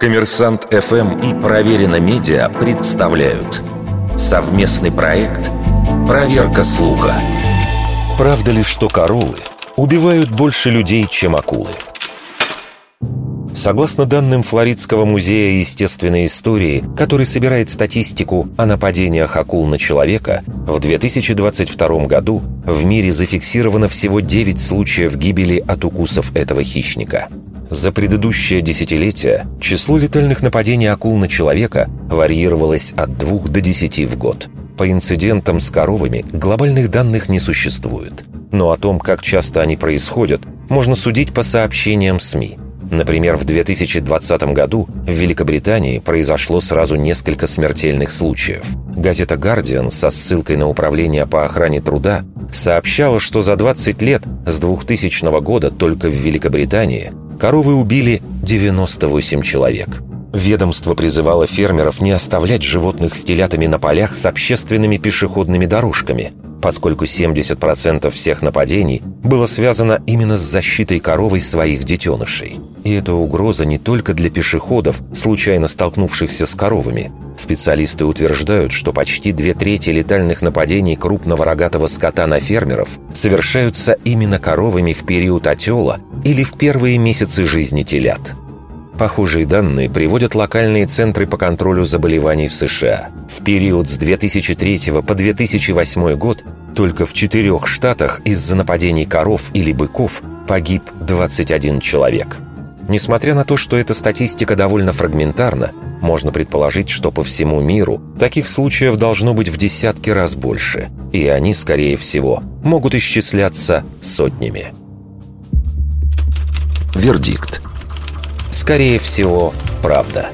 Коммерсант ФМ и Проверено Медиа представляют совместный проект «Проверка слуха». Правда ли, что коровы убивают больше людей, чем акулы? Согласно данным Флоридского музея естественной истории, который собирает статистику о нападениях акул на человека, в 2022 году в мире зафиксировано всего 9 случаев гибели от укусов этого хищника. За предыдущее десятилетие число летальных нападений акул на человека варьировалось от 2 до 10 в год. По инцидентам с коровами глобальных данных не существует. Но о том, как часто они происходят, можно судить по сообщениям СМИ – Например, в 2020 году в Великобритании произошло сразу несколько смертельных случаев. Газета «Гардиан» со ссылкой на Управление по охране труда сообщала, что за 20 лет с 2000 года только в Великобритании коровы убили 98 человек. Ведомство призывало фермеров не оставлять животных с телятами на полях с общественными пешеходными дорожками – поскольку 70% всех нападений было связано именно с защитой коровой своих детенышей. И это угроза не только для пешеходов, случайно столкнувшихся с коровами. Специалисты утверждают, что почти две трети летальных нападений крупного рогатого скота на фермеров совершаются именно коровами в период отела или в первые месяцы жизни телят. Похожие данные приводят локальные центры по контролю заболеваний в США. В период с 2003 по 2008 год только в четырех штатах из-за нападений коров или быков погиб 21 человек. Несмотря на то, что эта статистика довольно фрагментарна, можно предположить, что по всему миру таких случаев должно быть в десятки раз больше, и они, скорее всего, могут исчисляться сотнями. Вердикт. Скорее всего, правда.